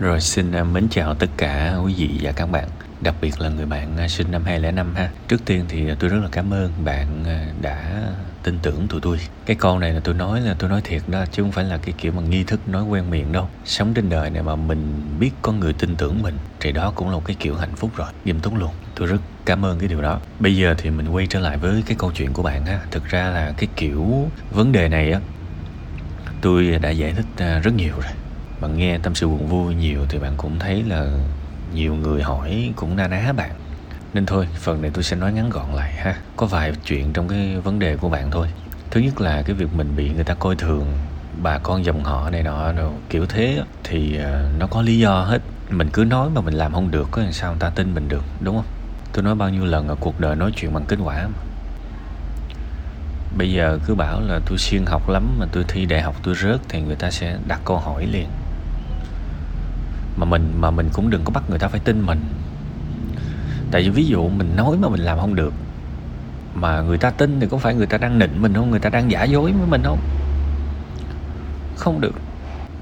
Rồi, xin à, mến chào tất cả quý vị và các bạn, Đặc biệt là người bạn à, sinh năm 2005 ha. Trước tiên thì à, tôi rất là cảm ơn bạn đã tin tưởng tụi tôi. Cái câu này là tôi nói là tôi nói thiệt đó, Chứ không phải là cái kiểu mà nghi thức nói quen miệng đâu. Sống trên đời này mà mình biết có người tin tưởng mình, Thì đó cũng là một cái kiểu hạnh phúc rồi, Nghiêm túc luôn. Tôi rất cảm ơn cái điều đó. Bây giờ thì mình quay trở lại với cái câu chuyện của bạn ha. Thực ra là cái kiểu vấn đề này á, Tôi đã giải thích rất nhiều rồi bạn nghe tâm sự buồn vui nhiều thì bạn cũng thấy là nhiều người hỏi cũng na ná bạn. Nên thôi, phần này tôi sẽ nói ngắn gọn lại ha. Có vài chuyện trong cái vấn đề của bạn thôi. Thứ nhất là cái việc mình bị người ta coi thường, bà con dòng họ này nọ rồi kiểu thế thì ờ, nó có lý do hết. Mình cứ nói mà mình làm không được có làm sao người ta tin mình được, đúng không? Tôi nói bao nhiêu lần ở cuộc đời nói chuyện bằng kết quả mà. Bây giờ cứ bảo là tôi siêng học lắm mà tôi thi đại học tôi rớt thì người ta sẽ đặt câu hỏi liền mà mình mà mình cũng đừng có bắt người ta phải tin mình. Tại vì ví dụ mình nói mà mình làm không được, mà người ta tin thì có phải người ta đang nịnh mình không? Người ta đang giả dối với mình không? Không được,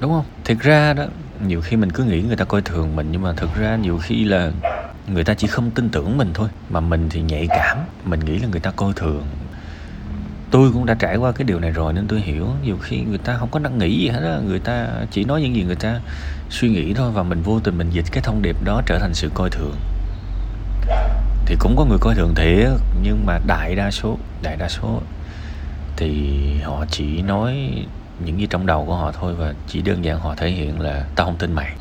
đúng không? Thực ra đó, nhiều khi mình cứ nghĩ người ta coi thường mình, nhưng mà thực ra nhiều khi là người ta chỉ không tin tưởng mình thôi, mà mình thì nhạy cảm. Mình nghĩ là người ta coi thường. Tôi cũng đã trải qua cái điều này rồi nên tôi hiểu. Nhiều khi người ta không có năng nghĩ gì hết á, người ta chỉ nói những gì người ta suy nghĩ thôi và mình vô tình mình dịch cái thông điệp đó trở thành sự coi thường. Thì cũng có người coi thường thiệt, nhưng mà đại đa số, đại đa số thì họ chỉ nói những gì trong đầu của họ thôi và chỉ đơn giản họ thể hiện là tao không tin mày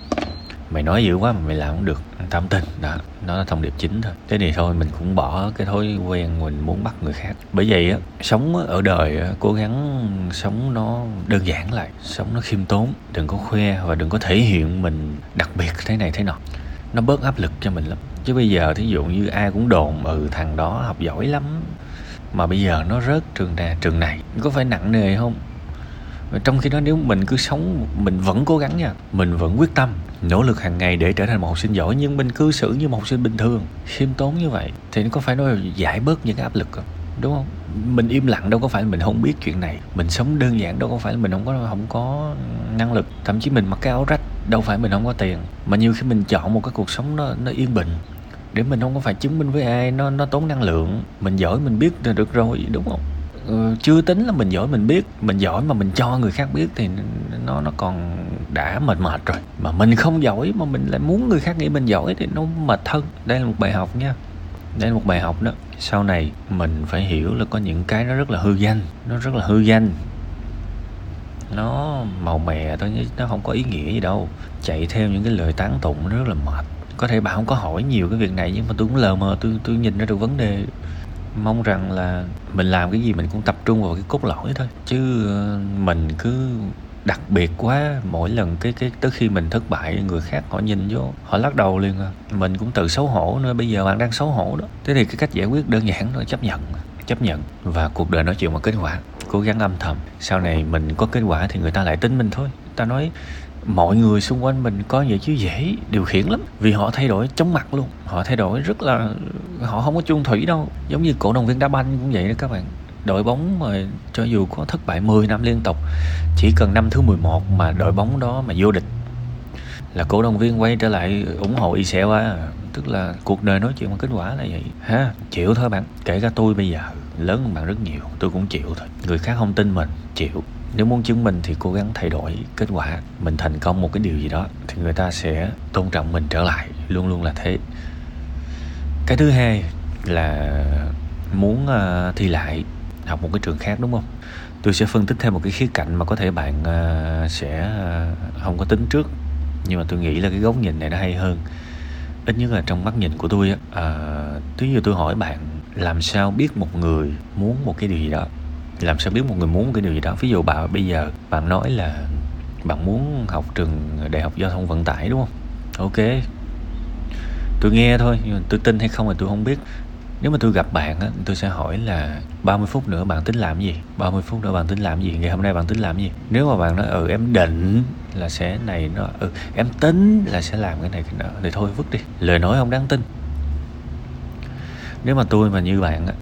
mày nói dữ quá mà mày làm không được. Tao không tin. Đó, nó là thông điệp chính thôi. Thế thì thôi, mình cũng bỏ cái thói quen mình muốn bắt người khác. Bởi vậy á, sống ở đời cố gắng sống nó đơn giản lại. Sống nó khiêm tốn, đừng có khoe và đừng có thể hiện mình đặc biệt thế này thế nọ. Nó bớt áp lực cho mình lắm. Chứ bây giờ thí dụ như ai cũng đồn ừ thằng đó học giỏi lắm. Mà bây giờ nó rớt trường này trường này. Có phải nặng nề không? Trong khi đó nếu mình cứ sống, mình vẫn cố gắng nha, mình vẫn quyết tâm, nỗ lực hàng ngày để trở thành một học sinh giỏi nhưng mình cư xử như một học sinh bình thường, khiêm tốn như vậy, thì có phải nói giải bớt những cái áp lực không? Đúng không? Mình im lặng đâu có phải là mình không biết chuyện này, mình sống đơn giản đâu có phải là mình không có không có năng lực, thậm chí mình mặc cái áo rách đâu phải mình không có tiền, mà nhiều khi mình chọn một cái cuộc sống nó nó yên bình, để mình không có phải chứng minh với ai, nó nó tốn năng lượng, mình giỏi mình biết là được rồi, đúng không? Ừ, chưa tính là mình giỏi mình biết mình giỏi mà mình cho người khác biết thì nó nó còn đã mệt mệt rồi. Mà mình không giỏi mà mình lại muốn người khác nghĩ mình giỏi thì nó mệt thân đây là một bài học nha. Đây là một bài học đó. Sau này mình phải hiểu là có những cái nó rất là hư danh nó rất là hư danh. Nó màu mè thôi nó không có ý nghĩa gì đâu. Chạy theo những cái lời tán tụng nó rất là mệt. Có thể bạn không có hỏi nhiều cái việc này nhưng mà tôi cũng lờ mờ tôi tôi nhìn ra được vấn đề mong rằng là mình làm cái gì mình cũng tập trung vào cái cốt lõi thôi. Chứ ờ, mình cứ đặc biệt quá, mỗi lần cái cái, tới khi mình thất bại, người khác họ nhìn vô, họ lắc đầu liền à. Mình cũng tự xấu hổ nữa, bây giờ bạn đang xấu hổ đó. Thế thì cái cách giải quyết đơn giản thôi, chấp nhận chấp nhận. Và cuộc đời nói chuyện một kết quả, cố gắng âm thầm. Sau này mình có kết quả thì người ta lại tính mình thôi. Ta nói mọi người xung quanh mình có vậy chứ dễ, điều khiển lắm. Vì họ thay đổi chóng mặt luôn. Họ thay đổi rất là, họ không có chung thủy đâu. Giống như cổ động viên đá banh cũng vậy đó các bạn. Đội bóng mà cho dù có thất bại 10 năm liên tục, chỉ cần năm thứ 11 mà đội bóng đó mà vô địch. Là cổ động viên quay trở lại ủng hộ y xẹo á tức là cuộc đời nói chuyện bằng kết quả là vậy. Ha, chịu thôi bạn. Kể cả tôi bây giờ, lớn hơn bạn rất nhiều. Tôi cũng chịu thôi. Người khác không tin mình, chịu nếu muốn chứng minh thì cố gắng thay đổi kết quả. Mình thành công một cái điều gì đó thì người ta sẽ tôn trọng mình trở lại. Luôn luôn là thế. Cái thứ hai là muốn uh, thi lại học một cái trường khác đúng không? Tôi sẽ phân tích thêm một cái khía cạnh mà có thể bạn uh, sẽ uh, không có tính trước. Nhưng mà tôi nghĩ là cái góc nhìn này nó hay hơn. Ít nhất là trong mắt nhìn của tôi á. Uh, ví dụ tôi hỏi bạn làm sao biết một người muốn một cái điều gì đó? Làm sao biết một người muốn một cái điều gì đó? Ví dụ bạn bây giờ bạn nói là bạn muốn học trường đại học giao thông vận tải, đúng không? Ok. Tôi nghe thôi, nhưng mà tôi tin hay không thì tôi không biết. Nếu mà tôi gặp bạn á, tôi sẽ hỏi là 30 phút nữa bạn tính làm gì? 30 phút nữa bạn tính làm gì? Ngày hôm nay bạn tính làm gì? Nếu mà bạn nói ừ em định là sẽ này nó ừ em tính là sẽ làm cái này cái nọ, thì thôi vứt đi. Lời nói không đáng tin. Nếu mà tôi mà như bạn á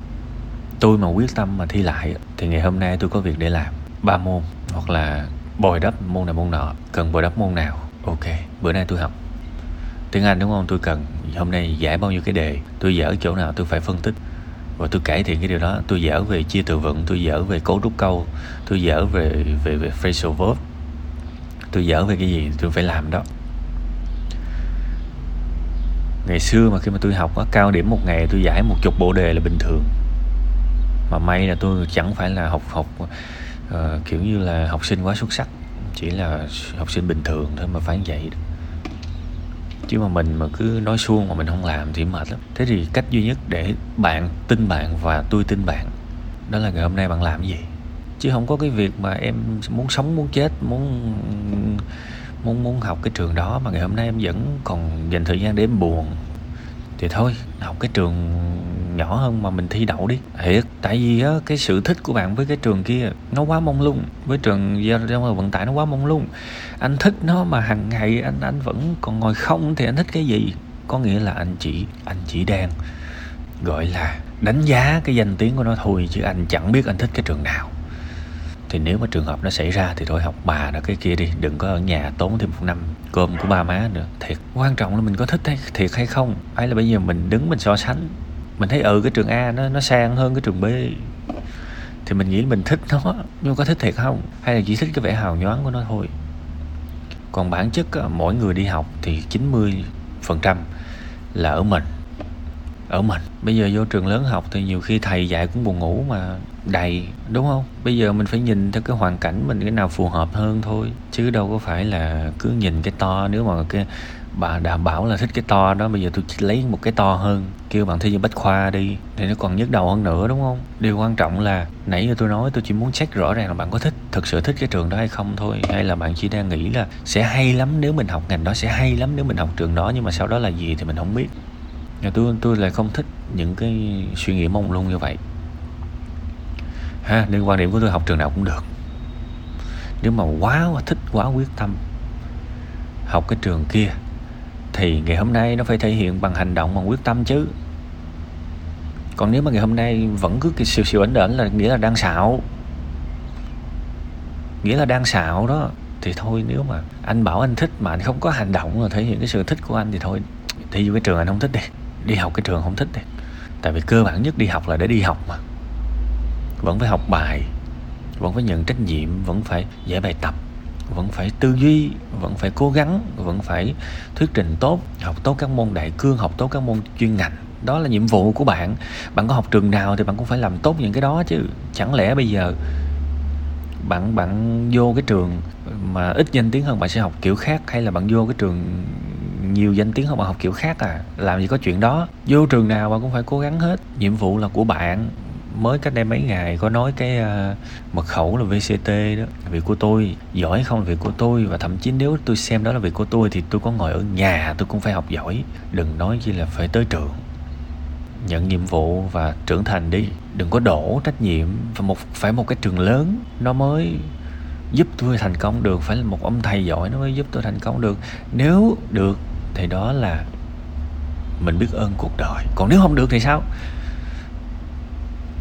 tôi mà quyết tâm mà thi lại thì ngày hôm nay tôi có việc để làm. Ba môn hoặc là bồi đắp môn này môn nọ. Cần bồi đắp môn nào? Ok bữa nay tôi học. Tiếng anh đúng không? Tôi cần hôm nay giải bao nhiêu cái đề? Tôi dở chỗ nào tôi phải phân tích. Và tôi cải thiện cái điều đó. Tôi dở về chia từ vựng tôi dở về cấu trúc câu tôi dở về về về phrasal verb. Tôi dở về cái gì tôi phải làm đó. Ngày xưa mà khi mà tôi học á, cao điểm một ngày tôi giải một chục bộ đề là bình thường mà may là tôi chẳng phải là học học uh, kiểu như là học sinh quá xuất sắc chỉ là học sinh bình thường thôi mà phải vậy đó. Chứ mà mình mà cứ nói suông mà mình không làm thì mệt lắm. Thế thì cách duy nhất để bạn tin bạn và tôi tin bạn đó là ngày hôm nay bạn làm gì? Chứ không có cái việc mà em muốn sống muốn chết muốn muốn muốn học cái trường đó mà ngày hôm nay em vẫn còn dành thời gian để em buồn thì thôi, học cái trường nhỏ hơn mà mình thi đậu đi. Thiệt, tại vì á, cái sự thích của bạn với cái trường kia nó quá mông lung. Với trường giao thông vận tải nó quá mông lung. Anh thích nó mà hàng ngày anh anh vẫn còn ngồi không thì anh thích cái gì? Có nghĩa là anh chỉ anh chỉ đang, gọi là đánh giá cái danh tiếng của nó thôi, chứ anh chẳng biết anh thích cái trường nào thì nếu mà trường hợp nó xảy ra thì thôi học bà đó cái kia đi, đừng có ở nhà tốn thêm một năm cơm của ba má nữa. Thiệt, quan trọng là mình có thích hay, thiệt hay không. Ấy là bây giờ mình đứng mình so sánh, mình thấy ừ cái trường A nó nó sang hơn cái trường B, thì mình nghĩ mình thích nó, nhưng có thích thiệt không? Hay là chỉ thích cái vẻ hào nhoáng của nó thôi? Còn bản chất mỗi người đi học thì 90 phần trăm là ở mình ở mình. Bây giờ vô trường lớn học thì nhiều khi thầy dạy cũng buồn ngủ mà đầy, đúng không? Bây giờ mình phải nhìn theo cái hoàn cảnh mình cái nào phù hợp hơn thôi, chứ đâu có phải là cứ nhìn cái to, nếu mà cái bà đảm bảo là thích cái to đó, bây giờ tôi chỉ lấy một cái to hơn, kêu bạn thi như bách khoa đi, thì nó còn nhức đầu hơn nữa, đúng không? Điều quan trọng là nãy giờ tôi nói tôi chỉ muốn check rõ ràng là bạn có thích, thực sự thích cái trường đó hay không thôi, hay là bạn chỉ đang nghĩ là sẽ hay lắm nếu mình học ngành đó, sẽ hay lắm nếu mình học trường đó, nhưng mà sau đó là gì thì mình không biết. Nhà tôi tôi lại không thích những cái suy nghĩ mông lung như vậy ha nên quan điểm của tôi học trường nào cũng được. Nếu mà quá thích, quá quyết tâm học cái trường kia, thì ngày hôm nay nó phải thể hiện bằng hành động bằng quyết tâm chứ. Còn nếu mà ngày hôm nay vẫn cứ cái siêu siêu ấn đỉnh là nghĩa là đang xạo, nghĩa là đang xạo đó, thì thôi, nếu mà anh bảo anh thích mà anh không có hành động là thể hiện cái sự thích của anh thì thôi thì vô cái trường anh không thích đi đi học cái trường không thích đi. Tại vì cơ bản nhất đi học là để đi học mà vẫn phải học bài, vẫn phải nhận trách nhiệm, vẫn phải giải bài tập, vẫn phải tư duy, vẫn phải cố gắng, vẫn phải thuyết trình tốt, học tốt các môn đại cương, học tốt các môn chuyên ngành. Đó là nhiệm vụ của bạn. Bạn có học trường nào thì bạn cũng phải làm tốt những cái đó chứ. Chẳng lẽ bây giờ bạn bạn vô cái trường mà ít danh tiếng hơn bạn sẽ học kiểu khác? Hay là bạn vô cái trường nhiều danh tiếng hơn bạn học kiểu khác à? Làm gì có chuyện đó. Vô trường nào bạn cũng phải cố gắng hết. Nhiệm vụ là của bạn mới cách đây mấy ngày có nói cái uh, mật khẩu là VCT đó. Việc của tôi giỏi không là việc của tôi và thậm chí nếu tôi xem đó là việc của tôi thì tôi có ngồi ở nhà tôi cũng phải học giỏi. Đừng nói chi là phải tới trường. Nhận nhiệm vụ và trưởng thành đi. Đừng có đổ trách nhiệm và một phải một cái trường lớn nó mới giúp tôi thành công được. Phải là một ông thầy giỏi nó mới giúp tôi thành công được. Nếu được thì đó là mình biết ơn cuộc đời. Còn nếu không được thì sao?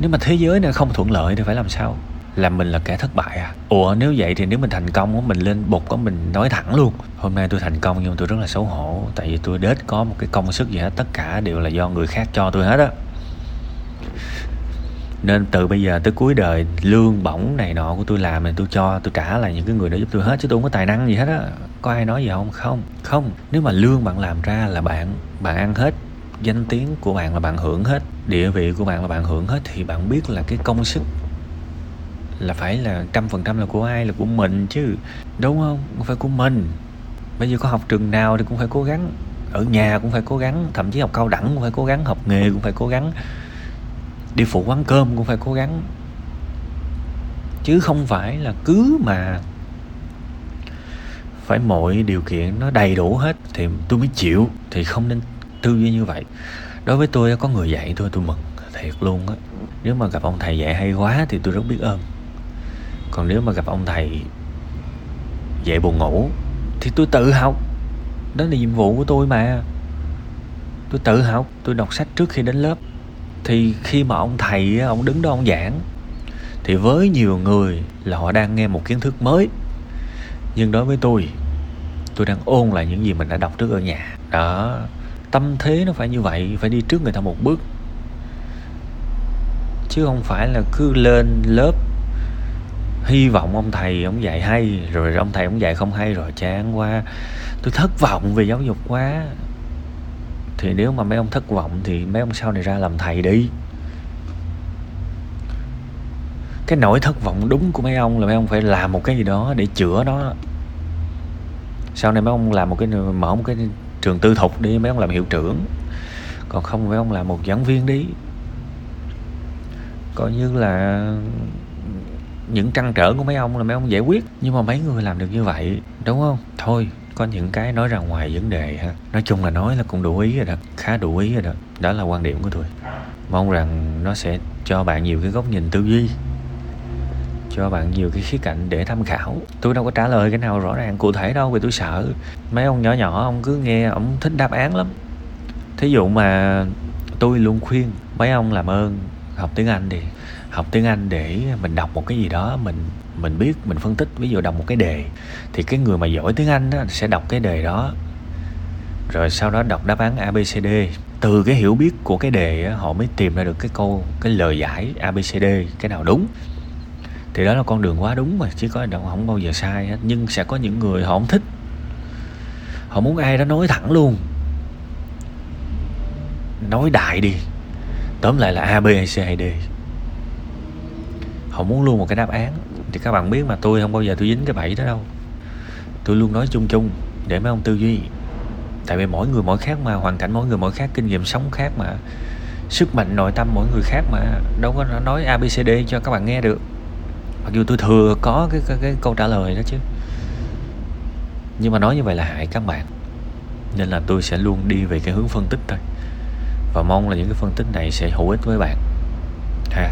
Nếu mà thế giới này không thuận lợi thì phải làm sao? Làm mình là kẻ thất bại à? Ủa nếu vậy thì nếu mình thành công mình lên bục có mình nói thẳng luôn. Hôm nay tôi thành công nhưng tôi rất là xấu hổ tại vì tôi đết có một cái công sức gì hết tất cả đều là do người khác cho tôi hết á. Nên từ bây giờ tới cuối đời lương bổng này nọ của tôi làm thì tôi cho tôi trả lại những cái người đó giúp tôi hết chứ tôi không có tài năng gì hết á. Có ai nói gì không? Không không. Nếu mà lương bạn làm ra là bạn bạn ăn hết danh tiếng của bạn là bạn hưởng hết, địa vị của bạn là bạn hưởng hết, thì bạn biết là cái công sức là phải là trăm phần trăm là của ai là của mình chứ, đúng không? Phải của mình. Bây giờ có học trường nào thì cũng phải cố gắng, ở nhà cũng phải cố gắng, thậm chí học cao đẳng cũng phải cố gắng, học nghề cũng phải cố gắng, đi phụ quán cơm cũng phải cố gắng. Chứ không phải là cứ mà phải mọi điều kiện nó đầy đủ hết thì tôi mới chịu, thì không nên tư duy như vậy. Đối với tôi có người dạy tôi tôi mừng thiệt luôn á. Nếu mà gặp ông thầy dạy hay quá thì tôi rất biết ơn. Còn nếu mà gặp ông thầy dạy buồn ngủ thì tôi tự học. Đó là nhiệm vụ của tôi mà. Tôi tự học, tôi đọc sách trước khi đến lớp. Thì khi mà ông thầy ông đứng đó ông giảng, thì với nhiều người là họ đang nghe một kiến thức mới. Nhưng đối với tôi tôi đang ôn lại những gì mình đã đọc trước ở nhà. Đó tâm thế nó phải như vậy, phải đi trước người ta một bước. Chứ không phải là cứ lên lớp, hy vọng ông thầy ông dạy hay, rồi ông thầy ông dạy không hay rồi chán quá. Tôi thất vọng về giáo dục quá. Thì nếu mà mấy ông thất vọng thì mấy ông sau này ra làm thầy đi. Cái nỗi thất vọng đúng của mấy ông là mấy ông phải làm một cái gì đó để chữa nó. Sau này mấy ông làm một cái, mở một cái trường tư thục đi, mấy ông làm hiệu trưởng. Còn không mấy ông làm một giảng viên đi. Coi như là những trăn trở của mấy ông là mấy ông giải quyết. Nhưng mà mấy người làm được như vậy, đúng không? Thôi, có những cái nói ra ngoài vấn đề ha. Nói chung là nói là cũng đủ ý rồi đó, khá đủ ý rồi đó. Đó là quan điểm của tôi mong rằng nó sẽ cho bạn nhiều cái góc nhìn tư duy cho bạn nhiều cái khía cạnh để tham khảo. Tôi đâu có trả lời cái nào rõ ràng cụ thể đâu vì tôi sợ. Mấy ông nhỏ nhỏ ông cứ nghe ông thích đáp án lắm. Thí dụ mà tôi luôn khuyên mấy ông làm ơn học tiếng anh đi. Học tiếng anh để mình đọc một cái gì đó mình mình biết mình phân tích. Ví dụ đọc một cái đề thì cái người mà giỏi tiếng anh đó, sẽ đọc cái đề đó. Rồi sau đó đọc đáp án abcd từ cái hiểu biết của cái đề họ mới tìm ra được cái câu cái lời giải abcd cái nào đúng? Thì đó là con đường quá đúng mà, chứ có đâu, không bao giờ sai hết. Nhưng sẽ có những người họ không thích. Họ muốn ai đó nói thẳng luôn. Nói đại đi. Tóm lại là a, b, c hay d. Họ muốn luôn một cái đáp án. Thì các bạn biết mà, tôi không bao giờ tôi dính cái bẫy đó đâu. Tôi luôn nói chung chung, để mấy ông tư duy. Tại vì mỗi người mỗi khác mà, hoàn cảnh mỗi người mỗi khác, kinh nghiệm sống khác mà. Sức mạnh, nội tâm mỗi người khác mà. Đâu có nói abcd cho các bạn nghe được mặc dù tôi thừa có cái, cái, cái câu trả lời đó chứ. Nhưng mà nói như vậy là hại các bạn. Nên là tôi sẽ luôn đi về cái hướng phân tích thôi. Và mong là những cái phân tích này sẽ hữu ích với bạn. Ha.